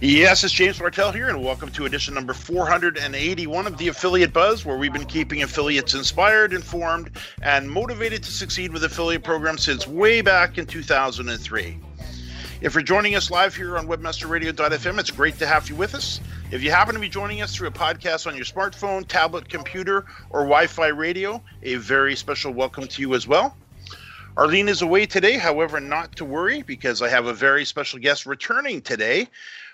Yes, it's James Martell here, and welcome to edition number 481 of the Affiliate Buzz, where we've been keeping affiliates inspired, informed, and motivated to succeed with affiliate programs since way back in 2003. If you're joining us live here on webmasterradio.fm, it's great to have you with us. If you happen to be joining us through a podcast on your smartphone, tablet, computer, or Wi Fi radio, a very special welcome to you as well. Arlene is away today, however, not to worry because I have a very special guest returning today.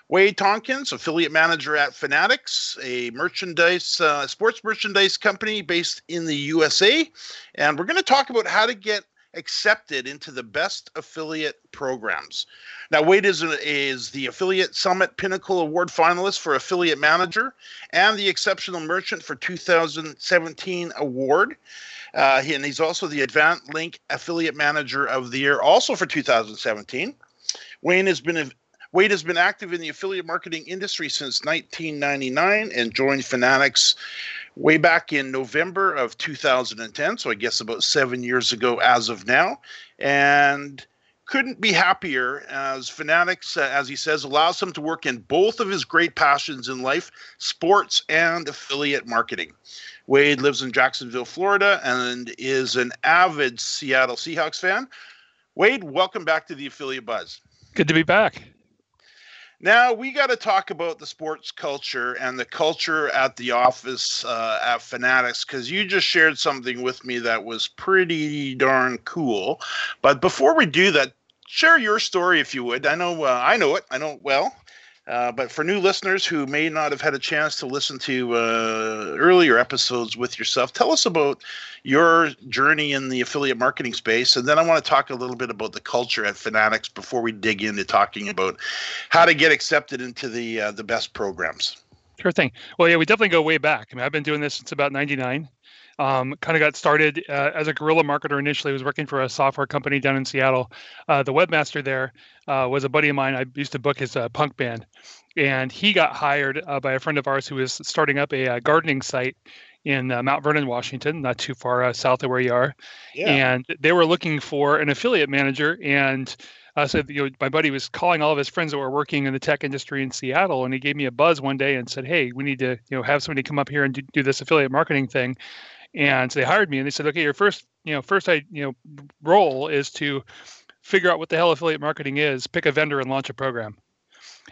Wade Tompkins, affiliate manager at Fanatics, a merchandise, uh, sports merchandise company based in the USA. And we're going to talk about how to get accepted into the best affiliate programs. Now, Wade is, is the Affiliate Summit Pinnacle Award finalist for Affiliate Manager and the Exceptional Merchant for 2017 award. Uh, and he's also the AvantLink Affiliate Manager of the Year, also for 2017. Wayne has been Wade has been active in the affiliate marketing industry since 1999 and joined Fanatics way back in November of 2010. So I guess about seven years ago as of now. And couldn't be happier as Fanatics, uh, as he says, allows him to work in both of his great passions in life sports and affiliate marketing. Wade lives in Jacksonville, Florida, and is an avid Seattle Seahawks fan. Wade, welcome back to the Affiliate Buzz. Good to be back. Now we got to talk about the sports culture and the culture at the office uh, at Fanatics because you just shared something with me that was pretty darn cool. But before we do that, share your story if you would. I know uh, I know it. I know it well. Uh, but for new listeners who may not have had a chance to listen to uh, earlier episodes with yourself, tell us about your journey in the affiliate marketing space. And then I want to talk a little bit about the culture at Fanatics before we dig into talking about how to get accepted into the uh, the best programs. Sure thing. Well, yeah, we definitely go way back. I mean, I've been doing this since about 99. Um, kind of got started uh, as a guerrilla marketer initially. I was working for a software company down in Seattle. Uh, the webmaster there uh, was a buddy of mine. I used to book his uh, punk band, and he got hired uh, by a friend of ours who was starting up a, uh, gardening site in Mount Vernon, Washington, not too far south of where you are. Yeah. And they were looking for an affiliate manager, and uh, so you know, my buddy was calling all of his friends that were working in the tech industry in Seattle, and he gave me a buzz one day and said, "Hey, we need to you know have somebody come up here and do, do this affiliate marketing thing." And so they hired me and they said okay your first you know first i you know role is to figure out what the hell affiliate marketing is pick a vendor and launch a program.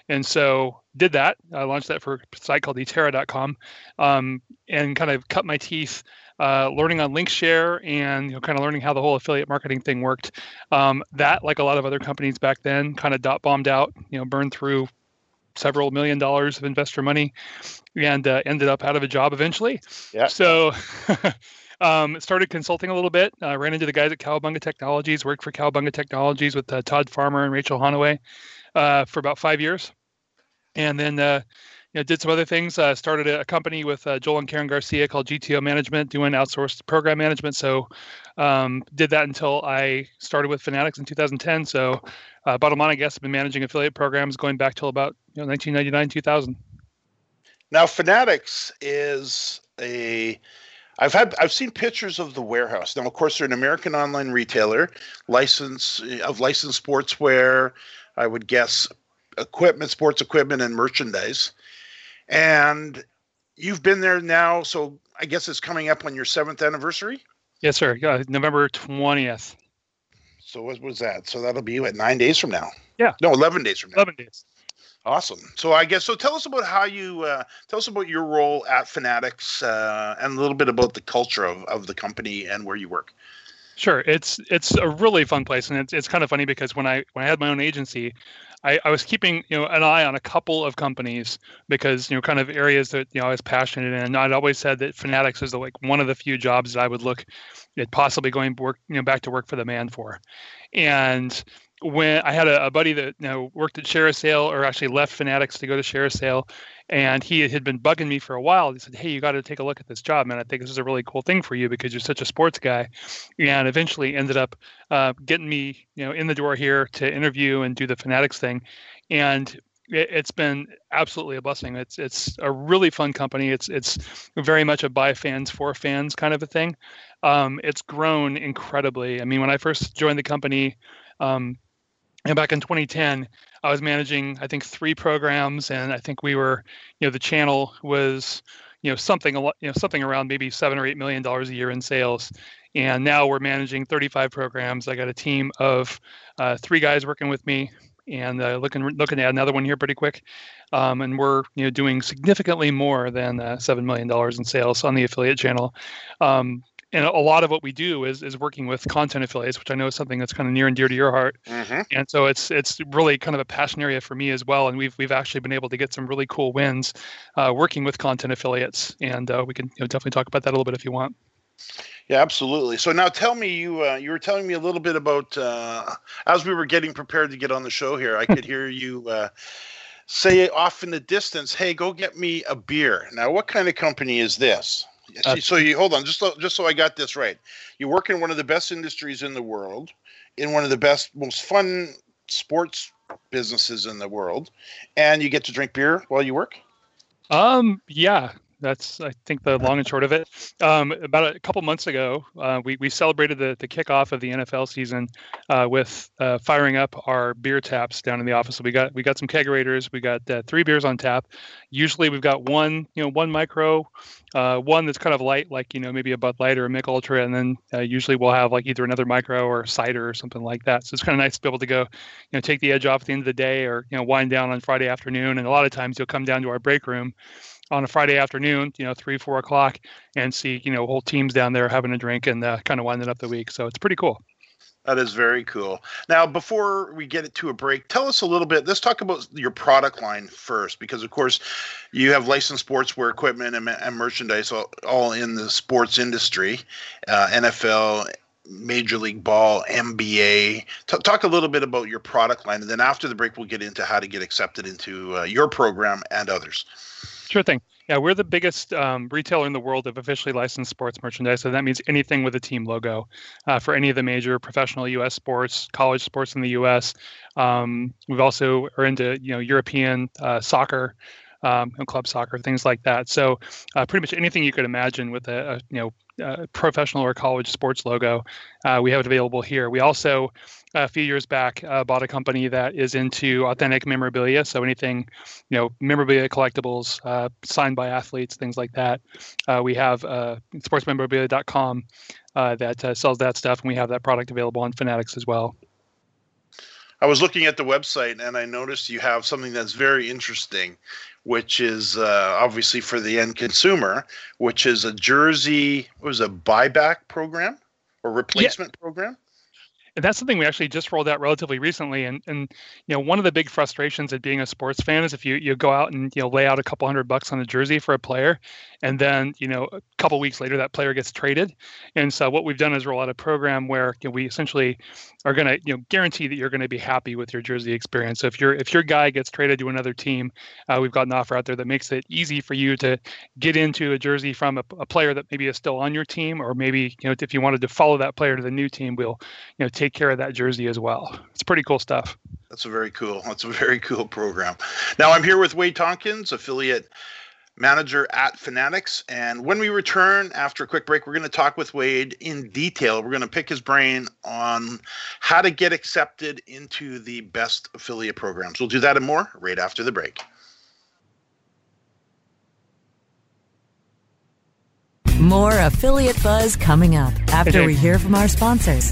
And so did that. I launched that for a site called eterra.com um, and kind of cut my teeth uh, learning on linkshare and you know kind of learning how the whole affiliate marketing thing worked. Um, that like a lot of other companies back then kind of dot bombed out you know burned through several million dollars of investor money, and uh, ended up out of a job eventually. Yeah. So. um, started consulting a little bit. Uh, ran into the guys at Kowabunga Technologies. Worked for Kowabunga Technologies with uh, Todd Farmer and Rachel Honoway uh, for about five years, and then uh, you know, did some other things. Uh, started a, company with uh, Joel and Karen Garcia called GTO Management, doing outsourced program management. So, um, did that until I started with Fanatics in 2010. So, uh, bottom line, I guess, I've been managing affiliate programs going back till about you know 1999, 2000. Now, Fanatics is a I've had I've seen pictures of the warehouse. Now, of course, they're an American online retailer, license of licensed sportswear. I would guess equipment, sports equipment, and merchandise. And you've been there now, so I guess it's coming up on your seventh anniversary. Yes, sir. Yeah, November twentieth. So what was that? So that'll be what nine days from now. Yeah. No, eleven days from now. Eleven days. Awesome. So I guess so. Tell us about how you uh, tell us about your role at Fanatics uh, and a little bit about the culture of, of the company and where you work. Sure, it's it's a really fun place, and it's it's kind of funny because when I when I had my own agency, I, I was keeping you know an eye on a couple of companies because you know kind of areas that you know I was passionate in. And I'd always said that Fanatics was the, like one of the few jobs that I would look at possibly going work you know back to work for the man for, and when I had a, a, buddy that you know worked at ShareASale or actually left Fanatics to go to ShareASale, and he had been bugging me for a while. He said, "Hey, you got to take a look at this job, man. I think this is a really cool thing for you because you're such a sports guy." And eventually ended up uh, getting me, you know, in the door here to interview and do the Fanatics thing, and it, has been absolutely a blessing. It's it's a really fun company. It's it's very much a by fans for fans kind of a thing. Um, it's grown incredibly. I mean, when I first joined the company. Um, and back in 2010 i was managing i think three programs and i think we were you know the channel was you know something a lot you know something around maybe seven or eight million dollars a year in sales. And now we're managing 35 programs. I got a team of uh, three guys working with me and uh, looking looking at another one here pretty quick. Um, and we're you know doing significantly more than uh, seven million dollars in sales on the affiliate channel. Um, and a lot of what we do is is working with content affiliates, which I know is something that's kind of near and dear to your heart. Mm-hmm. And so it's it's really kind of a passion area for me as well. And we've we've actually been able to get some really cool wins uh, working with content affiliates, and uh, we can you know, definitely talk about that a little bit if you want. Yeah, absolutely. So now tell me, you uh, you were telling me a little bit about uh, as we were getting prepared to get on the show here. I could hear you uh, say off in the distance, "Hey, go get me a beer." Now, what kind of company is this? Uh, so you hold on, just so, just so I got this right. You work in one of the best industries in the world, in one of the best, most fun sports businesses in the world, and you get to drink beer while you work. Um, yeah, that's I think the long and short of it. Um, about a couple months ago, uh, we we celebrated the the kickoff of the NFL season uh, with uh, firing up our beer taps down in the office. So we got we got some kegerators. We got uh, three beers on tap. Usually we've got one you know one micro, uh, one that's kind of light, like you know maybe a Bud Light or a Mich Ultra, and then uh, usually we'll have like either another micro or cider or something like that. So it's kind of nice to be able to go, you know, take the edge off at the end of the day or you know wind down on Friday afternoon. And a lot of times you'll come down to our break room on a Friday afternoon, you know, three, four o'clock, and see, you know, whole teams down there having a drink and uh, kind of winding up the week. So it's pretty cool. That is very cool. Now, before we get it to a break, tell us a little bit. Let's talk about your product line first, because of course, you have licensed sportswear equipment and, and merchandise all, all, in the sports industry, uh, NFL, Major League Ball, NBA. T- talk a little bit about your product line, and then after the break, we'll get into how to get accepted into uh, your program and others. Sure thing. Yeah, we're the biggest um, retailer in the world of officially licensed sports merchandise. So that means anything with a team logo uh, for any of the major professional U.S. sports, college sports in the U.S. Um, we've also are into you know European uh, soccer. Um, club soccer, things like that. So, uh, pretty much anything you could imagine with a, a you know uh, professional or college sports logo. Uh, we have it available here. We also, a few years back, uh, bought a company that is into authentic memorabilia. So anything, you know, memorabilia collectibles uh, signed by athletes, things like that. Uh, we have uh, sportsmemorabilia.com that sells that stuff, and we have that product available on Fanatics as well. I was looking at the website and I noticed you have something that's very interesting which is uh, obviously for the end consumer, which is a jersey what was a buyback program or replacement yeah. program. And that's something we actually just rolled out relatively recently. And and you know, one of the big frustrations of being a sports fan is if you you go out and you know lay out a couple hundred bucks on a jersey for a player, and then you know a couple weeks later that player gets traded. And so what we've done is roll out a program where you know, we essentially are going to you know guarantee that you're going to be happy with your jersey experience. So if your if your guy gets traded to another team, uh, we've got an offer out there that makes it easy for you to get into a jersey from a, a player that maybe is still on your team, or maybe you know if you wanted to follow that player to the new team, we'll you know take care of that jersey as well. It's pretty cool stuff. That's a very cool. That's a very cool program. Now I'm here with Wade Tompkins, affiliate manager at Fanatics. And when we return after a quick break, we're going to talk with Wade in detail. We're going to pick his brain on how to get accepted into the best affiliate programs. We'll do that and more right after the break. More affiliate buzz coming up after we hear from our sponsors.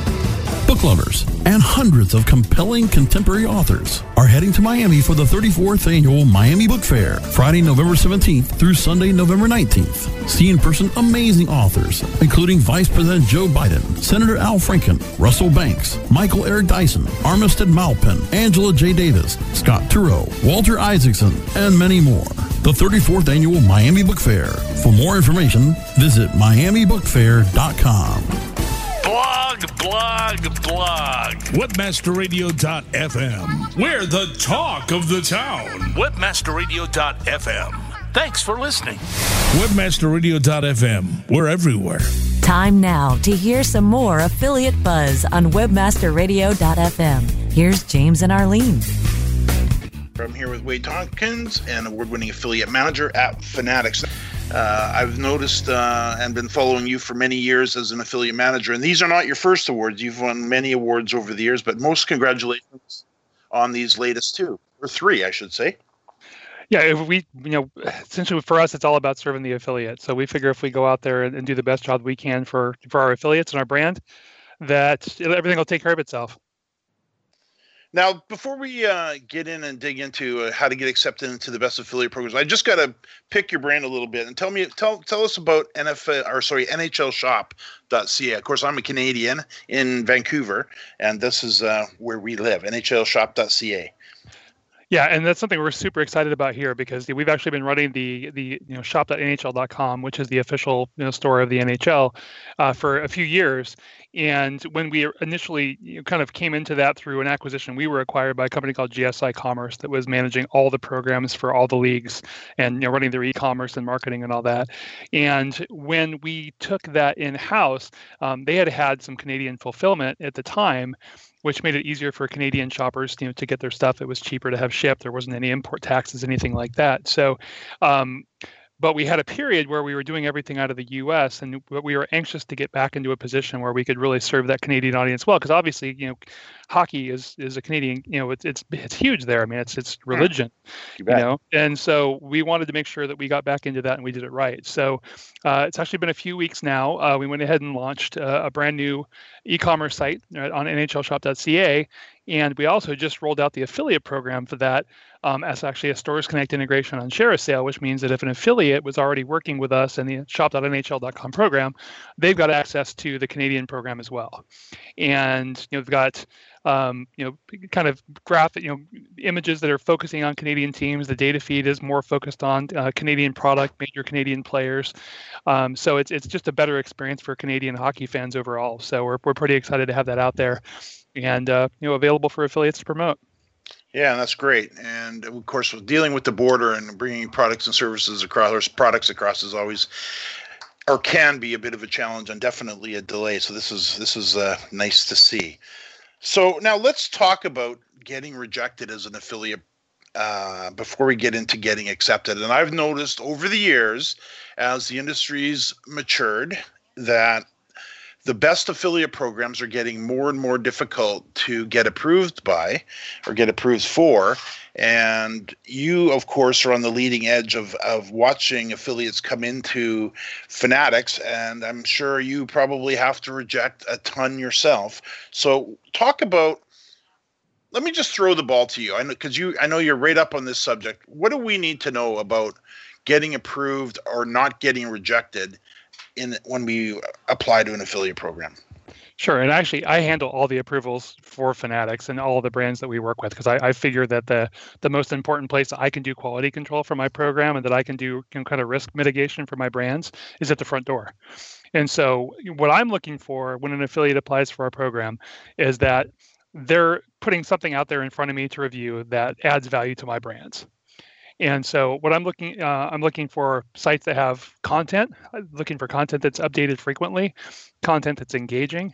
Book lovers and hundreds of compelling contemporary authors are heading to Miami for the 34th annual Miami Book Fair, Friday, November 17th through Sunday, November 19th. See in person amazing authors, including Vice President Joe Biden, Senator Al Franken, Russell Banks, Michael Eric Dyson, Armistead Maupin, Angela J. Davis, Scott Turow, Walter Isaacson, and many more. The 34th annual Miami Book Fair. For more information, visit miamibookfair.com. Blog, blog, blog. Webmasterradio.fm. We're the talk of the town. Webmasterradio.fm. Thanks for listening. Webmasterradio.fm. We're everywhere. Time now to hear some more affiliate buzz on webmasterradio.fm. Here's James and Arlene. I'm here with Wade Tompkins, an award-winning affiliate manager at Fanatics. Uh, I've noticed uh, and been following you for many years as an affiliate manager, and these are not your first awards. You've won many awards over the years, but most congratulations on these latest two or three, I should say. Yeah, we, you know, essentially for us, it's all about serving the affiliate. So we figure if we go out there and, and do the best job we can for for our affiliates and our brand, that everything will take care of itself. Now, before we uh, get in and dig into uh, how to get accepted into the best affiliate programs, I just got to pick your brain a little bit and tell me tell tell us about NFL or sorry NHLShop.ca. Of course, I'm a Canadian in Vancouver, and this is uh, where we live. NHLShop.ca. Yeah, and that's something we're super excited about here because we've actually been running the the you know shop.nhl.com, which is the official you know, store of the NHL, uh, for a few years. And when we initially you know, kind of came into that through an acquisition, we were acquired by a company called GSI Commerce that was managing all the programs for all the leagues and you know, running their e-commerce and marketing and all that. And when we took that in house, um, they had had some Canadian fulfillment at the time which made it easier for Canadian shoppers, you know, to get their stuff. It was cheaper to have shipped. There wasn't any import taxes, anything like that. So, um, but we had a period where we were doing everything out of the U.S. and we were anxious to get back into a position where we could really serve that Canadian audience well. Because obviously, you know, hockey is is a Canadian, you know, it's it's it's huge there. I mean, it's it's religion, you, you, know. And so we wanted to make sure that we got back into that and we did it right. So uh, it's actually been a few weeks now. Uh, we went ahead and launched uh, a brand new e-commerce site on NHLShop.ca, and we also just rolled out the affiliate program for that um, as actually a Stores Connect integration on ShareASale, which means that if an affiliate was already working with us in the shop.nhl.com program, they've got access to the Canadian program as well. And you know, they've got um, you know, kind of graphic, you know, images that are focusing on Canadian teams. The data feed is more focused on uh, Canadian product, major Canadian players. Um, so it's it's just a better experience for Canadian hockey fans overall. So we're we're pretty excited to have that out there, and uh, you know, available for affiliates to promote. Yeah, that's great. And of course, with dealing with the border and bringing products and services across, or products across, is always or can be a bit of a challenge and definitely a delay. So this is this is uh, nice to see. So now let's talk about getting rejected as an affiliate uh, before we get into getting accepted. And I've noticed over the years, as the industry's matured, that the best affiliate programs are getting more and more difficult to get approved by or get approved for. And you, of course, are on the leading edge of, of watching affiliates come into Fanatics. And I'm sure you probably have to reject a ton yourself. So, talk about let me just throw the ball to you. I know because you I know you're right up on this subject. What do we need to know about getting approved or not getting rejected in when we apply to an affiliate program? Sure, and actually, I handle all the approvals for Fanatics and all the brands that we work with because I, I figure that the the most important place I can do quality control for my program and that I can do know, kind of risk mitigation for my brands is at the front door. And so, what I'm looking for when an affiliate applies for our program is that they're putting something out there in front of me to review that adds value to my brands. And so what I'm looking, uh, I'm looking for sites that have content, I'm looking for content that's updated frequently, content that's engaging,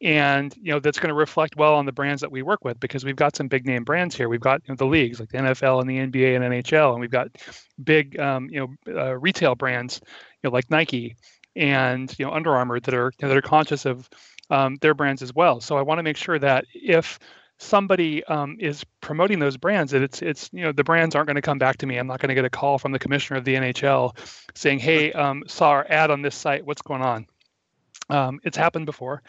and you know that's going to reflect well on the brands that we work with because we've got some big name brands here. We've got you know, the leagues like the NFL and the NBA and NHL, and we've got big um, you know uh, retail brands you know like Nike and you know Under Armour that are you know, that are conscious of um, their brands as well. So I want to make sure that if somebody um, is promoting those brands, that it's it's you know the brands aren't going to come back to me. I'm not going to get a call from the commissioner of the NHL saying, "Hey, um, saw our ad on this site. What's going on?" Um, it's happened before,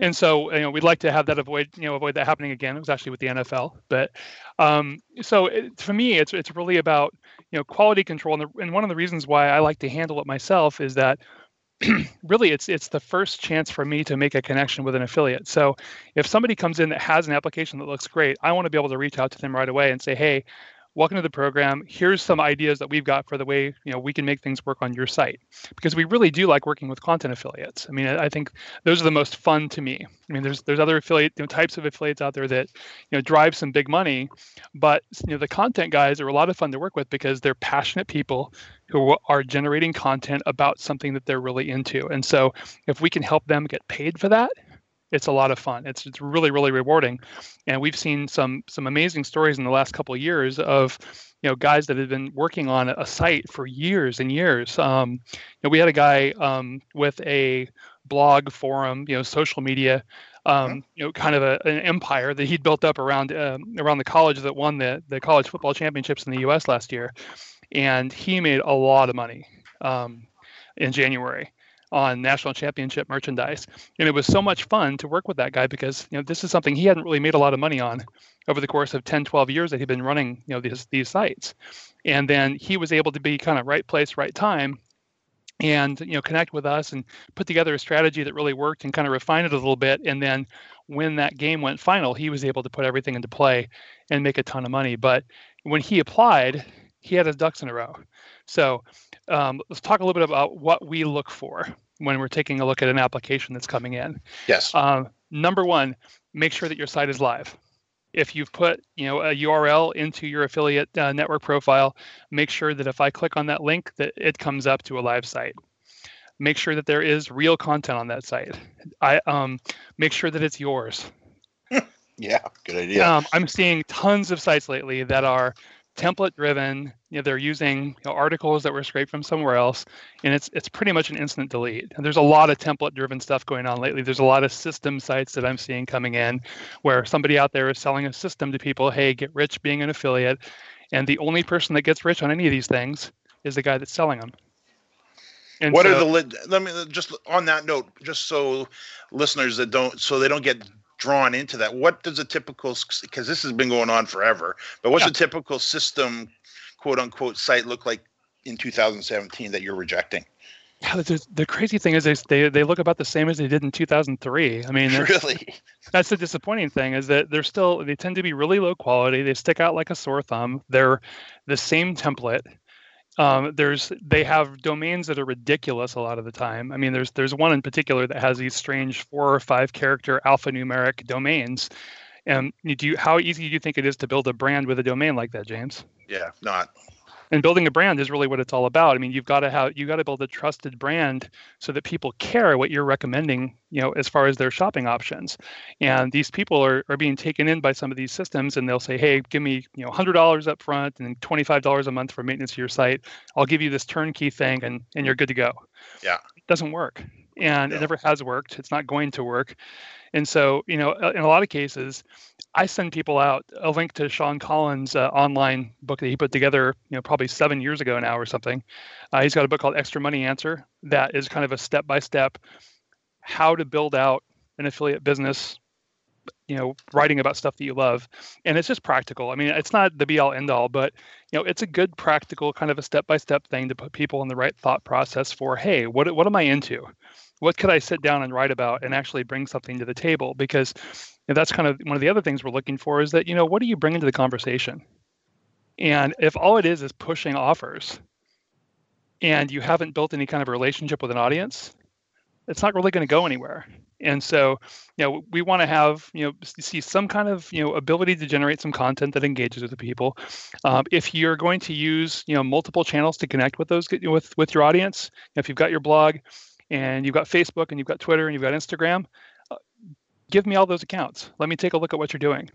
and so you know we'd like to have that avoid you know avoid that happening again. It was actually with the NFL, but um, so it, for me, it's it's really about you know quality control, and, the, and one of the reasons why I like to handle it myself is that really it's it's the first chance for me to make a connection with an affiliate. So if somebody comes in that has an application that looks great, I want to be able to reach out to them right away and say, "Hey, welcome to the program. Here's some ideas that we've got for the way you know we can make things work on your site because we really do like working with content affiliates. I mean, I think those are the most fun to me. I mean, there's there's other affiliate you know, types of affiliates out there that you know drive some big money, but you know the content guys are a lot of fun to work with because they're passionate people who are generating content about something that they're really into. And so if we can help them get paid for that, it's a lot of fun. It's it's really really rewarding, and we've seen some some amazing stories in the last couple of years of you know guys that have been working on a site for years and years. Um, you know, we had a guy um, with a blog forum, you know, social media, um, you know, kind of a, an empire that he'd built up around uh, around the college that won the the college football championships in the U.S. last year, and he made a lot of money um, in January on national championship merchandise. And it was so much fun to work with that guy because, you know, this is something he hadn't really made a lot of money on over the course of 10, 12 years that he'd been running, you know, these these sites. And then he was able to be kind of right place, right time and you know connect with us and put together a strategy that really worked and kind of refine it a little bit and then when that game went final he was able to put everything into play and make a ton of money but when he applied he had his ducks in a row so um, let's talk a little bit about what we look for when we're taking a look at an application that's coming in. Yes. Um, number one, make sure that your site is live. If you've put you know a URL into your affiliate uh, network profile, make sure that if I click on that link, that it comes up to a live site. Make sure that there is real content on that site. I um, make sure that it's yours. yeah, good idea. Um, I'm seeing tons of sites lately that are template driven. You know, they're using you know, articles that were scraped from somewhere else, and it's it's pretty much an instant delete. And there's a lot of template driven stuff going on lately. There's a lot of system sites that I'm seeing coming in, where somebody out there is selling a system to people. Hey, get rich being an affiliate, and the only person that gets rich on any of these things is the guy that's selling them. And what so, are the let me just on that note, just so listeners that don't so they don't get drawn into that. What does a typical because this has been going on forever, but what's yeah. a typical system quote unquote site look like in 2017 that you're rejecting? Yeah, the, the crazy thing is they, they they look about the same as they did in 2003. I mean, that's, really, that's the disappointing thing is that they're still they tend to be really low quality. They stick out like a sore thumb. They're the same template um, there's they have domains that are ridiculous a lot of the time. I mean, there's there's one in particular that has these strange four or five character alphanumeric domains. And do you, how easy do you think it is to build a brand with a domain like that, James? Yeah, not and building a brand is really what it's all about. I mean, you've got to have you got to build a trusted brand so that people care what you're recommending, you know, as far as their shopping options. And these people are, are being taken in by some of these systems and they'll say, hey, give me, you know, hundred dollars up front and $25 a month for maintenance of your site. I'll give you this turnkey thing and, and you're good to go. Yeah. It doesn't work. and it never has worked. It's not going to work. And so, you know, uh, in a lot of cases, I send people out a link to Shawn Collins' uh, online book that he put together, you know, probably seven years ago now or something. Uh, he's got a book called Extra Money Answer that is kind of a step by step how to build out an affiliate business you know writing about stuff that you love and it's just practical. I mean it's not the be all end all but you know it's a good practical kind of a step by step thing to put people in the right thought process for hey what what am i into? What could i sit down and write about and actually bring something to the table? Because you know, that's kind of one of the other things we're looking for is that you know what do you bring into the conversation? And if all it is is pushing offers and you haven't built any kind of relationship with an audience it's not really going to go anywhere. And so you know we want to have you know see some kind of you know ability to generate some content that engages with the people. Um, if you're going to use you know multiple channels to connect with those with with your audience if you've got your blog and you've got facebook and you've got twitter and you've got instagram uh, give me all those accounts. Let me take a look at what you're doing.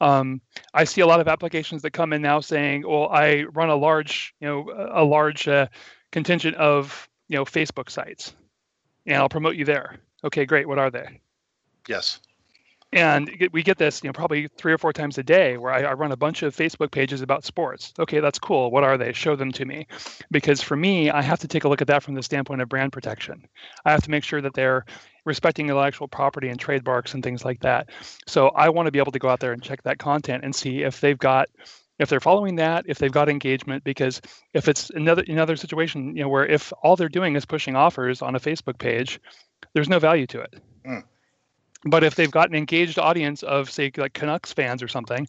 Um, I see a lot of applications that come in now saying, "Well, I run a large, you know, a large uh, contingent of, you know, Facebook sites, and I'll promote you there." Okay, great. What are they? Yes. And we get this, you know, probably three or four times a day where I, I, run a bunch of Facebook pages about sports. Okay, that's cool. What are they? Show them to me. Because for me, I have to take a look at that from the standpoint of brand protection. I have to make sure that they're respecting intellectual property and trademarks and things like that. So I want to be able to go out there and check that content and see if they've got if they're following that, if they've got engagement, because if it's another another situation, you know, where if all they're doing is pushing offers on a Facebook page, there's no value to it. Mm. But if they've got an engaged audience of, say, like Canucks fans or something,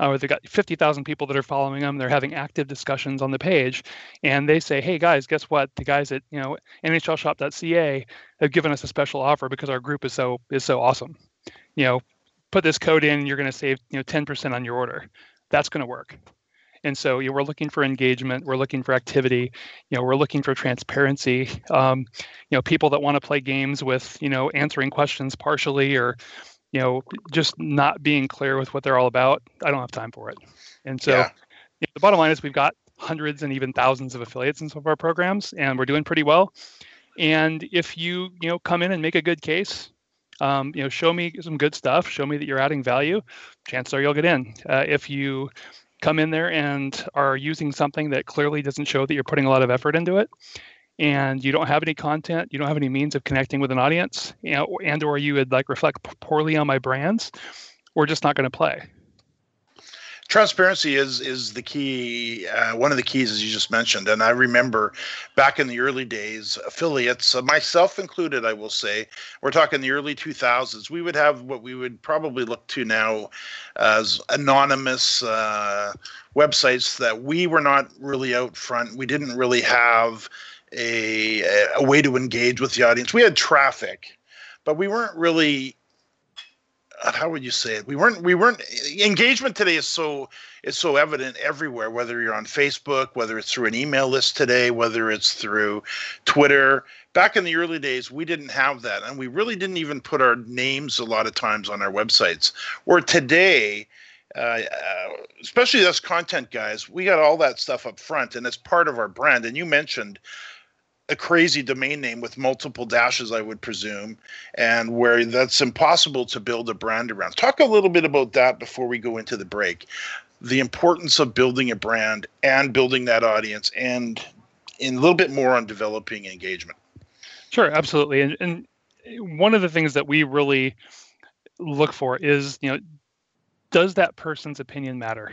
uh, or they've got 50,000 people that are following them, they're having active discussions on the page, and they say, "Hey guys, guess what? The guys at you know NHLShop.ca have given us a special offer because our group is so is so awesome. You know, put this code in, you're going to save you know 10% on your order. That's going to work." And so you know, we're looking for engagement, we're looking for activity, you know, we're looking for transparency. Um, you know, people that want to play games with, you know, answering questions partially or, you know, just not being clear with what they're all about. I don't have time for it. And so yeah. you know, the bottom line is we've got hundreds and even thousands of affiliates in some of our programs, and we're doing pretty well. And if you, you know, come in and make a good case, um, you know, show me some good stuff, show me that you're adding value, chances are you'll get in. Uh, if you come in there and are using something that clearly doesn't show that you're putting a lot of effort into it and you don't have any content you don't have any means of connecting with an audience you know, and or you would like reflect poorly on my brands we're just not going to play transparency is is the key uh, one of the keys as you just mentioned. And i remember back in the early days affiliates uh, myself included i will say we're talking the early 2000s we would have what we would probably look to now as anonymous uh, websites that we were not really out front. We didn't really have a, a way to engage with the audience. We had traffic but we weren't really how would you say it? We weren't we weren't engagement today is so is so evident everywhere. Whether you're on Facebook, whether it's through an email list today, whether it's through Twitter. Back in the early days, we didn't have that, and we really didn't even put our names a lot of times on our websites. Where today, uh, uh, especially us content guys, we got all that stuff up front, and it's part of our brand. And you mentioned a crazy domain name with multiple dashes, I would presume, and where that's impossible to build a brand around. Talk a little bit about that before we go into the break. The importance of building a brand and building that audience, and in a little bit more on developing engagement. Sure, absolutely. And, and one of the things that we really look for is, you know, does that person's opinion matter?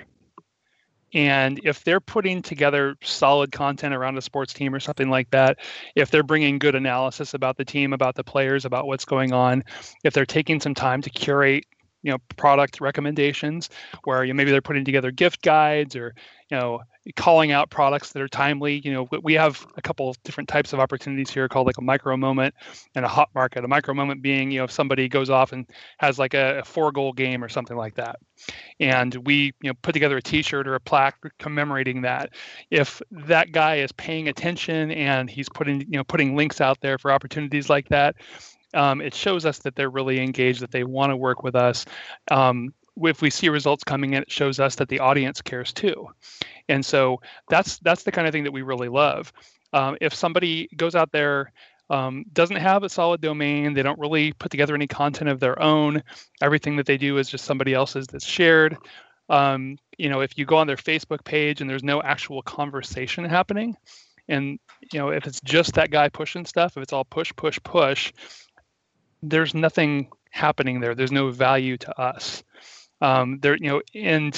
And if they're putting together solid content around a sports team or something like that, if they're bringing good analysis about the team, about the players, about what's going on, if they're taking some time to curate you know product recommendations where you know, maybe they're putting together gift guides or you know calling out products that are timely. You know we have a couple different types of opportunities here called like a micro moment and a hot market. A micro moment being you know if somebody goes off and has like a, a four goal game or something like that. And we you know put together a t-shirt or a plaque commemorating that. If that guy is paying attention and he's putting you know putting links out there for opportunities like that um, it shows us that they're really engaged, that they want to work with us. Um, if we see results coming in, it shows us that the audience cares too. And so that's that's the kind of thing that we really love. Um, if somebody goes out there um, doesn't have a solid domain. They don't really put together any content of their own. Everything that they do is just somebody else's that's shared. Um, you know, if you go on their Facebook page and there's no actual conversation happening, and you know, if it's just that guy pushing stuff, if it's all push, push, push, there's nothing happening there. There's no value to us. Um, there, you know, and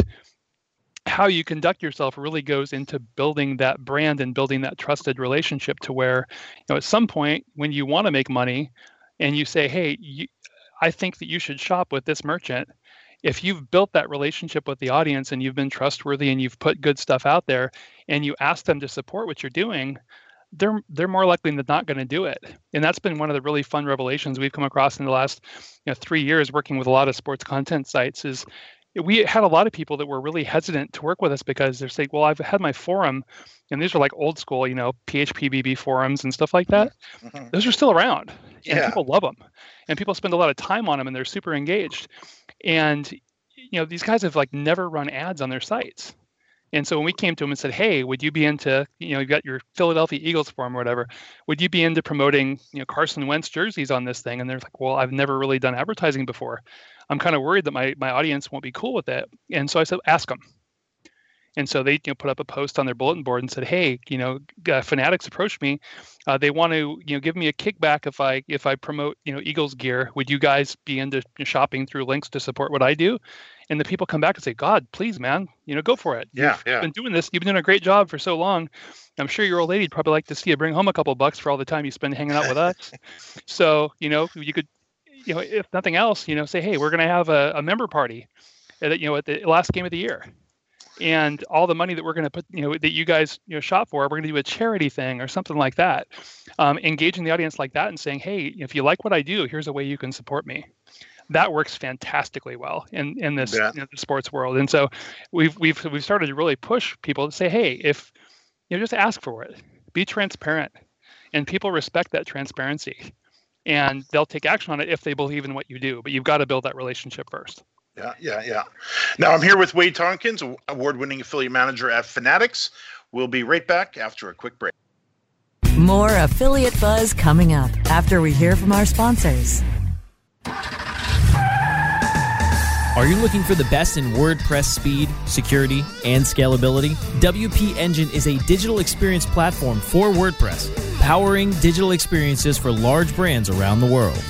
how you conduct yourself really goes into building that brand and building that trusted relationship to where you know at some point when you want to make money and you say hey you, i think that you should shop with this merchant if you've built that relationship with the audience and you've been trustworthy and you've put good stuff out there and you ask them to support what you're doing they're they're more likely than not going to do it and that's been one of the really fun revelations we've come across in the last you know three years working with a lot of sports content sites is we had a lot of people that were really hesitant to work with us because they're saying, well, I've had my forum, and these are like old school, you know, PHPBB forums and stuff like that. Mm-hmm. Those are still around, and yeah. people love them, and people spend a lot of time on them, and they're super engaged. And you know, these guys have like never run ads on their sites. And so when we came to him and said, "Hey, would you be into, you know, you've got your Philadelphia Eagles form or whatever, would you be into promoting, you know, Carson Wentz jerseys on this thing?" And they're like, "Well, I've never really done advertising before." I'm kind of worried that my my audience won't be cool with it. And so I said, ask them. And so they you know put up a post on their bulletin board and said, hey, you know, uh, Fanatics approached me. Uh, they want to you know give me a kickback if I if I promote you know Eagles gear. Would you guys be into shopping through links to support what I do? And the people come back and say, God, please, man, you know, go for it. Yeah, You've yeah. been doing this. You've been doing a great job for so long. I'm sure your old lady'd probably like to see you bring home a couple bucks for all the time you spend hanging out with us. so, you know, you could you know, if nothing else, you know, say, hey, we're going to have a, a member party, at, you know, at the last game of the year, and all the money that we're going to put, you know, that you guys you know shop for, we're going to do a charity thing or something like that. Um, engaging the audience like that and saying, hey, if you like what I do, here's a way you can support me. That works fantastically well in in this yeah. you know, sports world, and so we've we've we've started to really push people to say, hey, if you know, just ask for it, be transparent, and people respect that transparency and they'll take action on it if they believe in what you do. But you've got to build that relationship first. Yeah, yeah, yeah. Now I'm here with Wade Tompkins, award-winning affiliate manager at Fanatics. We'll be right back after a quick break. More affiliate buzz coming up after we hear from our sponsors. Are you looking for the best in WordPress speed, security, and scalability? WP Engine is a digital experience platform for WordPress, powering digital experiences for large brands around the world.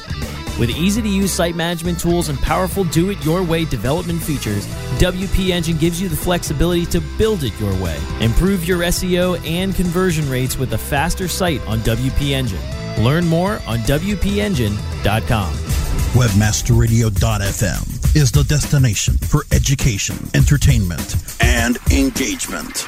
With easy to use site management tools and powerful do it your way development features, WP Engine gives you the flexibility to build it your way. Improve your SEO and conversion rates with a faster site on WP Engine. Learn more on WPEngine.com. Webmasterradio.fm is the destination for education, entertainment, and engagement.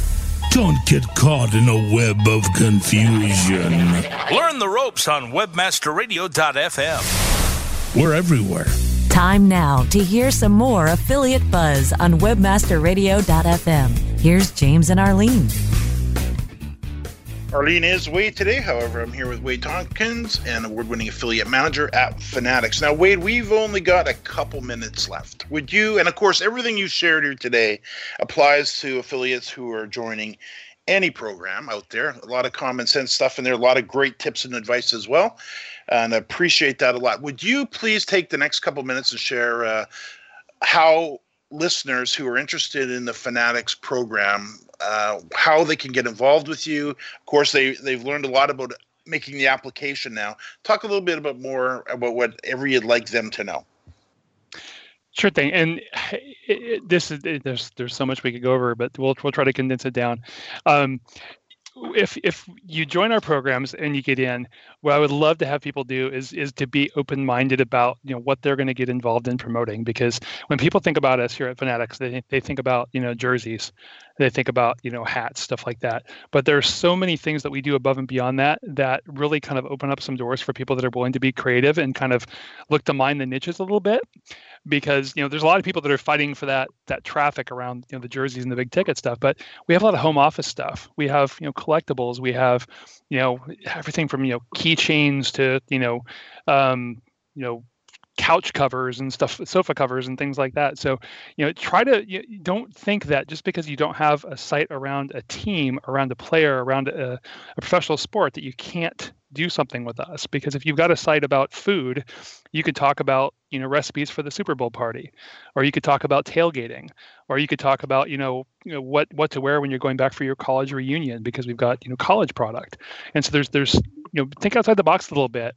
Don't get caught in a web of confusion. Learn the ropes on webmasterradio.fm. We're everywhere. Time now to hear some more affiliate buzz on webmasterradio.fm. Here's James and Arlene. Arlene is Wade today. However, I'm here with Wade Tompkins, an award winning affiliate manager at Fanatics. Now, Wade, we've only got a couple minutes left. Would you, and of course, everything you shared here today applies to affiliates who are joining any program out there. A lot of common sense stuff in there, a lot of great tips and advice as well. And I appreciate that a lot. Would you please take the next couple minutes and share uh, how listeners who are interested in the Fanatics program uh, how they can get involved with you. Of course, they they've learned a lot about making the application now. Talk a little bit about more about whatever you'd like them to know. Sure thing, and it, it, this is it, there's there's so much we could go over, but we'll we'll try to condense it down. Um, if if you join our programs and you get in, what I would love to have people do is is to be open minded about you know what they're going to get involved in promoting. Because when people think about us here at Fanatics, they they think about you know jerseys, they think about you know hats, stuff like that. But there's so many things that we do above and beyond that that really kind of open up some doors for people that are willing to be creative and kind of look to mine the niches a little bit. Because you know there's a lot of people that are fighting for that that traffic around you know the jerseys and the big ticket stuff. But we have a lot of home office stuff. We have you know collectibles. We have you know everything from you know keychains to you know um, you know couch covers and stuff sofa covers and things like that. So you know try to you don't think that just because you don't have a site around a team around a player around a, a professional sport that you can't do something with us. Because if you've got a site about food you could talk about you know recipes for the super bowl party or you could talk about tailgating or you could talk about you know, you know what what to wear when you're going back for your college reunion because we've got you know college product. And so there's there's you know think outside the box a little bit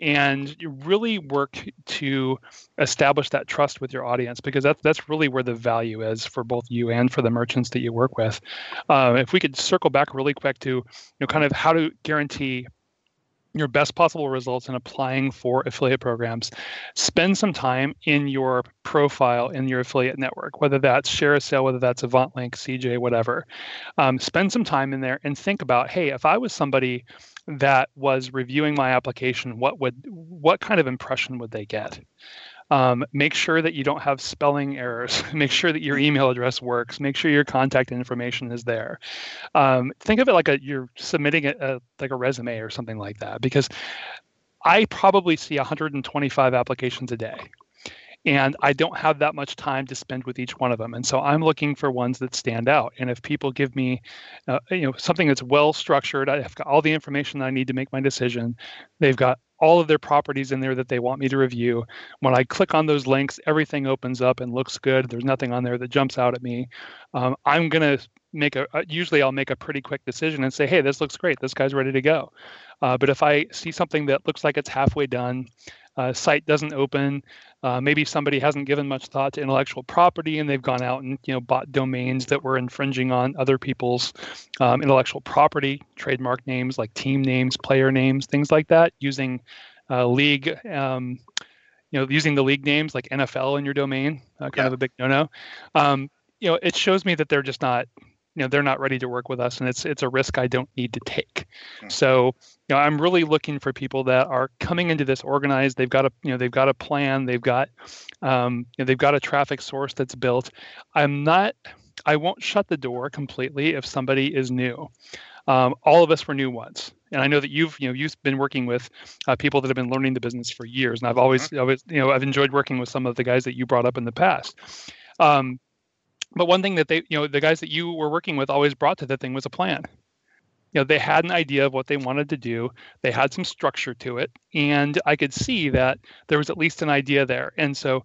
and really work to establish that trust with your audience because that's that's really where the value is for both you and for the merchants that you work with. Uh, if we could circle back really quick to you know kind of how to guarantee your best possible results in applying for affiliate programs, spend some time in your profile in your affiliate network, whether that's ShareASale, whether that's AvantLink, CJ, whatever. Um, spend some time in there and think about, hey, if I was somebody that was reviewing my application, what would what kind of impression would they get? Um, make sure that you don't have spelling errors. make sure that your email address works. Make sure your contact information is there. Um, think of it like a you're submitting a, a like a resume or something like that. Because I probably see 125 applications a day and I don't have that much time to spend with each one of them. And so I'm looking for ones that stand out. And if people give me, uh, you know, something that's well structured, I've got all the information I need to make my decision. They've got all of their properties in there that they want me to review. When I click on those links, everything opens up and looks good. There's nothing on there that jumps out at me. Um, I'm going to make a, uh, usually I'll make a pretty quick decision and say, hey, this looks great. This guy's ready to go. Uh, but if I see something that looks like it's halfway done, uh, site doesn't open, uh, maybe somebody hasn't given much thought to intellectual property and they've gone out and you know bought domains that were infringing on other people's um, intellectual property, trademark names like team names, player names, things like that, using uh, league. Um, you know, using the league names like NFL in your domain, uh, kind yeah. of a big no-no. Um, you know, it shows me that they're just not you know they're not ready to work with us and it's it's a risk i don't need to take. Hmm. so you know i'm really looking for people that are coming into this organized. They've got a you know they've got a plan. They've got um, you know, they've got a traffic source that's built. I'm not i won't shut the door completely if somebody is new. Um, all of us were new once and i know that you've you know you've been working with uh, people that have been learning the business for years and i've always, mm-hmm. always you know i've enjoyed working with some of the guys that you brought up in the past. Um, but one thing that they, you know, the guys that you were working with always brought to the thing was a plan. You know, they had an idea of what they wanted to do. They had some structure to it, and I could see that there was at least an idea there. And so,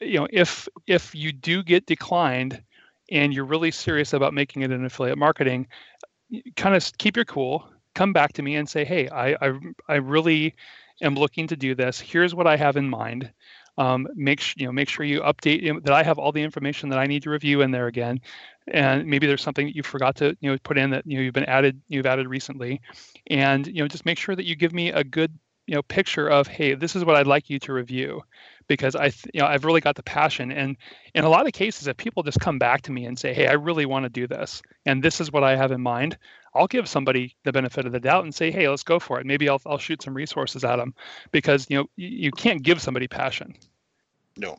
you know, if if you do get declined, and you're really serious about making it an affiliate marketing, kind of keep your cool. Come back to me and say, hey, I I, I really am looking to do this. Here's what I have in mind um, make sure you know make sure you update that I have all the information that I need to review in there again, and maybe there's something that you forgot to you know put in that you know you've been added you've added recently, and you know just make sure that you give me a good you know picture of hey this is what I'd like you to review. Because I you know I've really got the passion. And in a lot of cases if people just come back to me and say hey I really want to do this and this is what I have in mind I'll give somebody the benefit of the doubt and say, hey, let's go for it. Maybe I'll, I'll shoot some resources at them because you know you, you can't give somebody passion. No.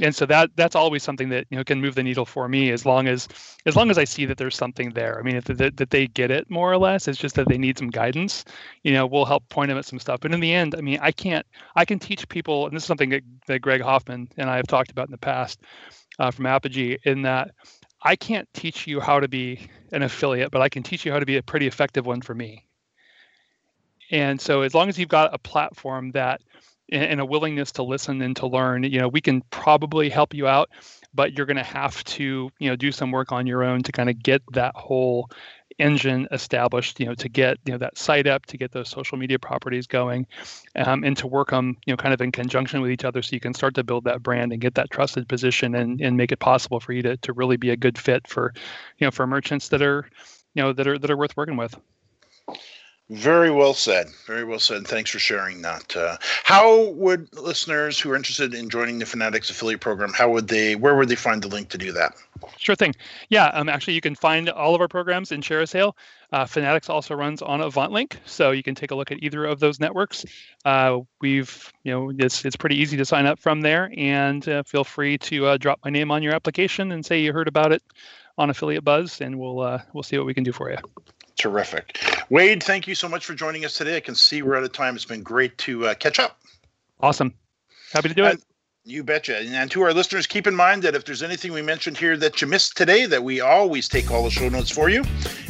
And so that that's always something that you know can move the needle for me as long as as long as I see that there's something there. I mean, if that, that they get it more or less, it's just that they need some guidance. You know, we'll help point them at some stuff. But in the end, I mean, I can't I can teach people, and this is something that, that Greg Hoffman and I have talked about in the past uh, from Apogee, in that I can't teach you how to be an affiliate, but I can teach you how to be a pretty effective one for me. And so as long as you've got a platform that and a willingness to listen and to learn, you know, we can probably help you out, but you're going to have to, you know, do some work on your own to kind of get that whole engine established, you know, to get, you know, that site up, to get those social media properties going, um, and to work on, you know, kind of in conjunction with each other so you can start to build that brand and get that trusted position and, and make it possible for you to, to really be a good fit for, you know, for merchants that are, you know that are that are worth working with. Very well said. Very well said. Thanks for sharing that. Uh, how would listeners who are interested in joining the Fanatics affiliate program, how would they, where would they find the link to do that? Sure thing. Yeah, um, actually, you can find all of our programs in ShareASale. Uh, Fanatics also runs on AvantLink, so you can take a look at either of those networks. Uh, we've, you know, it's it's pretty easy to sign up from there, and uh, feel free to uh, drop my name on your application and say you heard about it on Affiliate Buzz, and we'll uh, we'll see what we can do for you. Terrific. Wade, thank you so much for joining us today. I can see we're out of time. It's been great to uh, catch up. Awesome. Happy to do it. You betcha. And to our listeners, keep in mind that if there's anything we mentioned here that you missed today, that we always take all the show notes for you.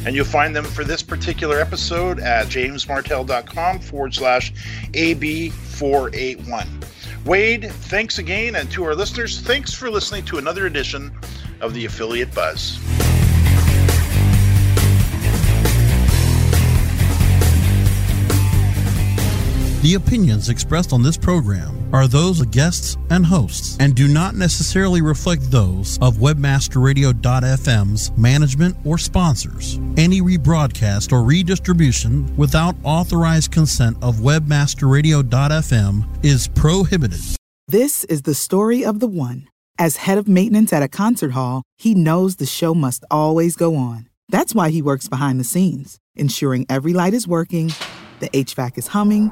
And you'll find them for this particular episode at jamesmartell.com forward slash AB481. Wade, thanks again. And to our listeners, thanks for listening to another edition of the Affiliate Buzz. The opinions expressed on this program are those of guests and hosts and do not necessarily reflect those of webmasterradio.fm's management or sponsors. Any rebroadcast or redistribution without authorized consent of webmasterradio.fm is prohibited. This is the story of the one. As head of maintenance at a concert hall, he knows the show must always go on. That's why he works behind the scenes, ensuring every light is working, the HVAC is humming,